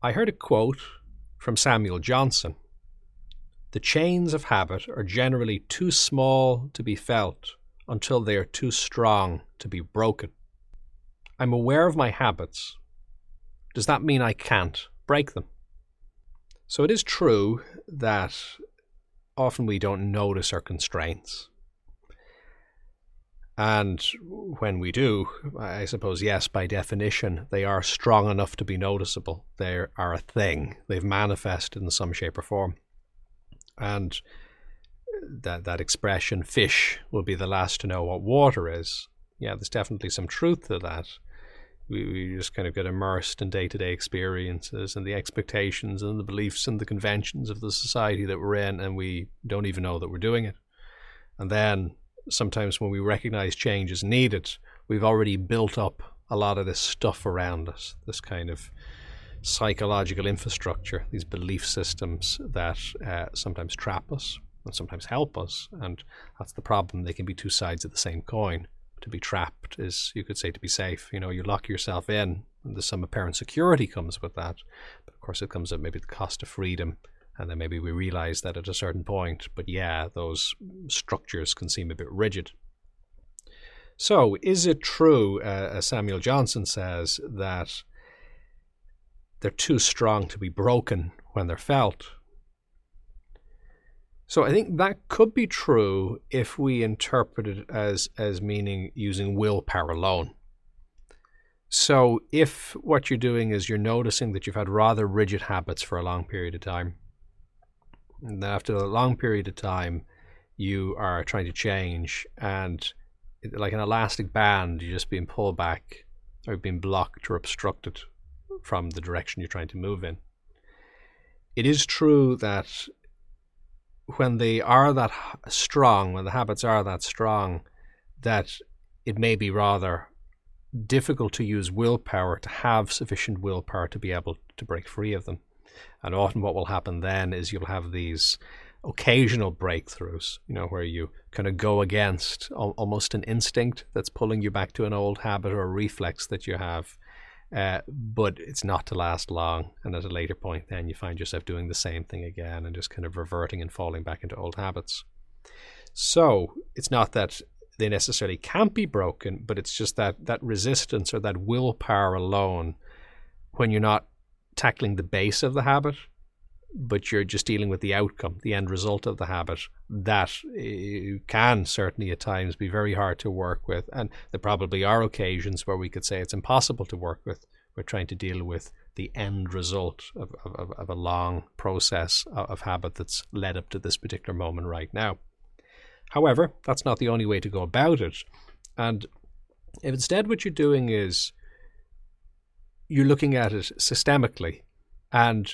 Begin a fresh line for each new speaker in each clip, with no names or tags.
I heard a quote from Samuel Johnson The chains of habit are generally too small to be felt until they are too strong to be broken. I'm aware of my habits. Does that mean I can't break them? So it is true that often we don't notice our constraints. And when we do, I suppose, yes, by definition, they are strong enough to be noticeable. They are a thing. They've manifested in some shape or form. And that, that expression, fish will be the last to know what water is. Yeah, there's definitely some truth to that. We, we just kind of get immersed in day to day experiences and the expectations and the beliefs and the conventions of the society that we're in, and we don't even know that we're doing it. And then sometimes when we recognize change is needed, we've already built up a lot of this stuff around us, this kind of psychological infrastructure, these belief systems that uh, sometimes trap us and sometimes help us. And that's the problem. They can be two sides of the same coin. To be trapped is, you could say, to be safe. You know, you lock yourself in, and there's some apparent security comes with that. But of course, it comes at maybe the cost of freedom and then maybe we realize that at a certain point. But yeah, those structures can seem a bit rigid. So, is it true, uh, as Samuel Johnson says, that they're too strong to be broken when they're felt? So I think that could be true if we interpret it as as meaning using willpower alone. So if what you're doing is you're noticing that you've had rather rigid habits for a long period of time, and after a long period of time, you are trying to change, and like an elastic band, you're just being pulled back or being blocked or obstructed from the direction you're trying to move in. It is true that when they are that strong, when the habits are that strong, that it may be rather difficult to use willpower to have sufficient willpower to be able to break free of them. And often what will happen then is you'll have these occasional breakthroughs, you know, where you kind of go against almost an instinct that's pulling you back to an old habit or a reflex that you have. Uh, but it's not to last long. And at a later point, then you find yourself doing the same thing again and just kind of reverting and falling back into old habits. So it's not that they necessarily can't be broken, but it's just that that resistance or that willpower alone, when you're not tackling the base of the habit, but you're just dealing with the outcome, the end result of the habit. That uh, can certainly at times be very hard to work with. And there probably are occasions where we could say it's impossible to work with. We're trying to deal with the end result of, of, of a long process of habit that's led up to this particular moment right now. However, that's not the only way to go about it. And if instead what you're doing is you're looking at it systemically and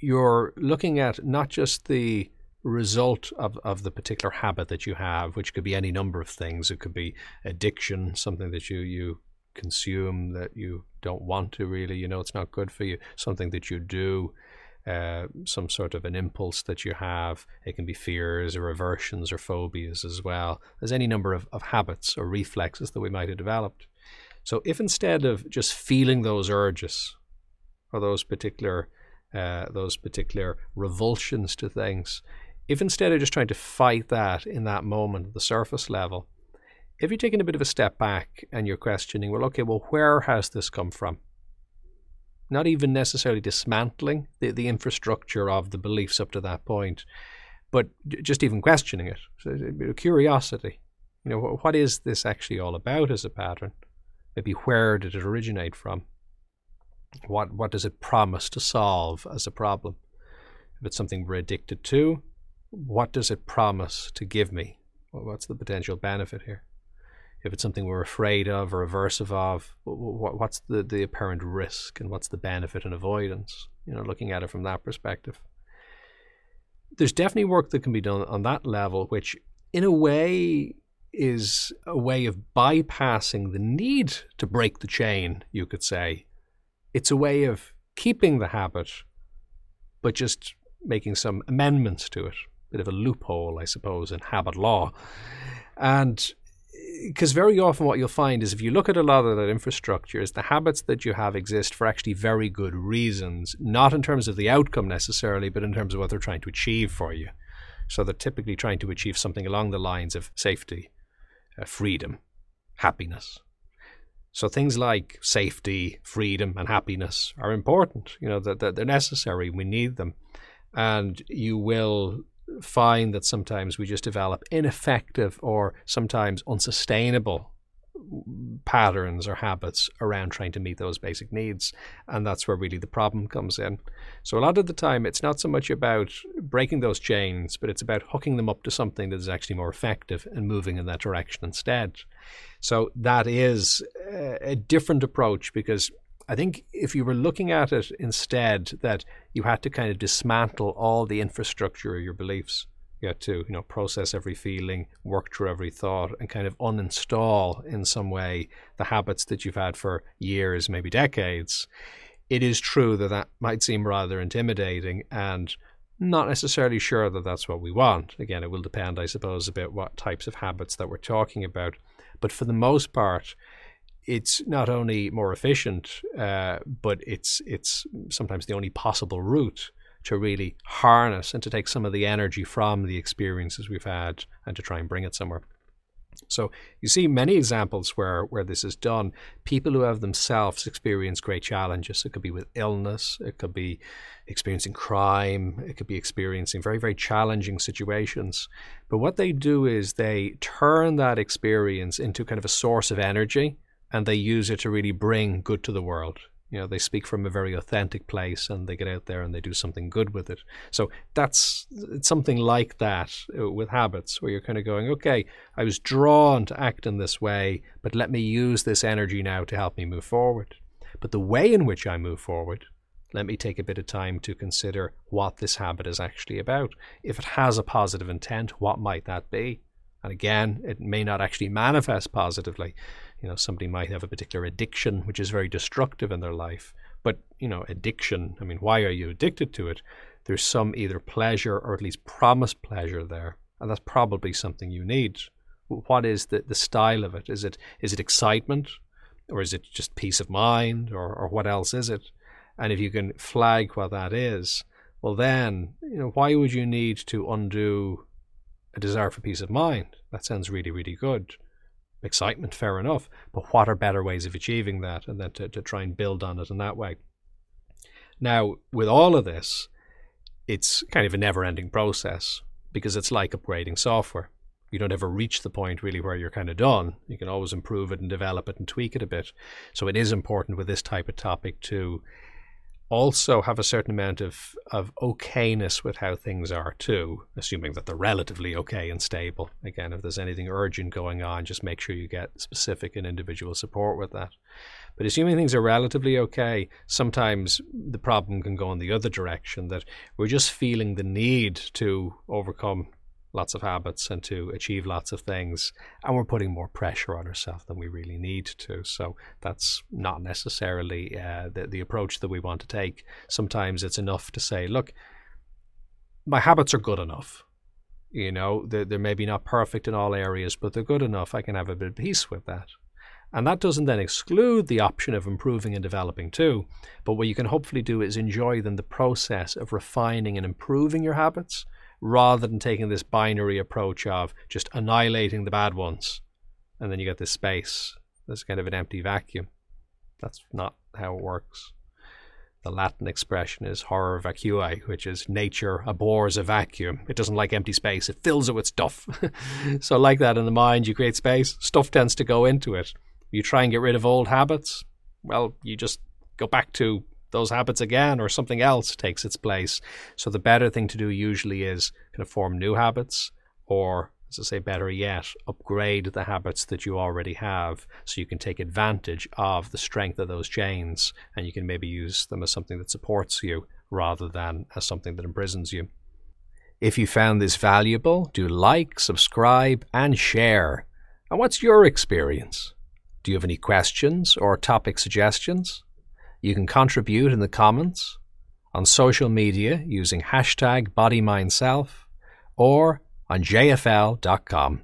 you're looking at not just the result of, of the particular habit that you have, which could be any number of things. It could be addiction, something that you, you consume that you don't want to really, you know, it's not good for you, something that you do, uh, some sort of an impulse that you have. It can be fears or aversions or phobias as well. There's any number of, of habits or reflexes that we might have developed. So if instead of just feeling those urges or those particular uh, those particular revulsions to things, if instead of just trying to fight that in that moment at the surface level, if you're taking a bit of a step back and you're questioning, well, okay, well, where has this come from? Not even necessarily dismantling the, the infrastructure of the beliefs up to that point, but just even questioning it. So, curiosity. You know, what is this actually all about as a pattern? Maybe where did it originate from? What what does it promise to solve as a problem? If it's something we're addicted to, what does it promise to give me? What's the potential benefit here? If it's something we're afraid of or aversive of, what's the, the apparent risk and what's the benefit and avoidance? You know, looking at it from that perspective. There's definitely work that can be done on that level, which in a way is a way of bypassing the need to break the chain, you could say. It's a way of keeping the habit, but just making some amendments to it. Bit of a loophole, I suppose, in habit law. And because very often what you'll find is if you look at a lot of that infrastructure is the habits that you have exist for actually very good reasons not in terms of the outcome necessarily but in terms of what they're trying to achieve for you so they're typically trying to achieve something along the lines of safety Uh, freedom happiness. So things like safety freedom and happiness are important you know that they're necessary. We need them. And you will find that sometimes we just develop ineffective or sometimes unsustainable patterns or habits around trying to meet those basic needs. And that's where really the problem comes in. So, a lot of the time, it's not so much about breaking those chains, but it's about hooking them up to something that is actually more effective and moving in that direction instead. So, that is uh, a different approach because I think if you were looking at it instead that you had to kind of dismantle all the infrastructure of your beliefs, you had to, you know, process every feeling, work through every thought, and kind of uninstall in some way the habits that you've had for years, maybe decades. It is true that that might seem rather intimidating and not necessarily sure that that's what we want. Again, it will depend, I suppose, about what types of habits that we're talking about. But for the most part, it's not only more efficient, uh, but it's it's sometimes the only possible route to really harness and to take some of the energy from the experiences we've had and to try and bring it somewhere. So you see many examples where, where this is done. People who have themselves experienced great challenges. It could be with illness, it could be experiencing crime, it could be experiencing very, very challenging situations. But what they do is they turn that experience into kind of a source of energy and they use it to really bring good to the world. You know, they speak from a very authentic place and they get out there and they do something good with it. So that's it's something like that uh, with habits where you're kind of going, okay, I was drawn to act in this way, but let me use this energy now to help me move forward. But the way in which I move forward, let me take a bit of time to consider what this habit is actually about. If it has a positive intent, what might that be? And again, it may not actually manifest positively, you know somebody might have a particular addiction which is very destructive in their life but you know addiction i mean why are you addicted to it? There's some either pleasure or at least promised pleasure there and that's probably something you need. What is the, the style of it? Is it is it excitement or is it just peace of mind or, or what else is it? And if you can flag what that is well then you know why would you need to undo a desire for peace of mind that sounds really really good excitement, fair enough. But what are better ways of achieving that and then to, to try and build on it in that way? Now, with all of this, it's kind of a never ending process because it's like upgrading software. You don't ever reach the point really where you're kind of done. You can always improve it and develop it and tweak it a bit. So it is important with this type of topic to also have a certain amount of, of okayness with how things are too, assuming that they're relatively okay and stable. Again, if there's anything urgent going on, just make sure you get specific and individual support with that. But assuming things are relatively okay, sometimes the problem can go in the other direction that we're just feeling the need to overcome lots of habits and to achieve lots of things. And we're putting more pressure on ourselves than we really need to. So that's not necessarily uh, the, the approach that we want to take. Sometimes it's enough to say, look, my habits are good enough. You know, they're, they're maybe not perfect in all areas, but they're good enough. I can have a bit of peace with that. And that doesn't then exclude the option of improving and developing too. But what you can hopefully do is enjoy then the process of refining and improving your habits rather than taking this binary approach of just annihilating the bad ones and then you get this space this kind of an empty vacuum. That's not how it works. The latin expression is horror vacui which is nature abhors a vacuum. It doesn't like empty space. It fills it with stuff. So like that in the mind you create space. Stuff tends to go into it. You try and get rid of old habits. Well you just go back to those habits again or something else takes its place. So the better thing to do usually is kind of form new habits or as I say, better yet, upgrade the habits that you already have so you can take advantage of the strength of those chains and you can maybe use them as something that supports you rather than as something that imprisons you. If you found this valuable, do like, subscribe, and share. And what's your experience? Do you have any questions or topic suggestions? You can contribute in the comments, on social media using hashtag BodyMindSelf, or on jfl.com.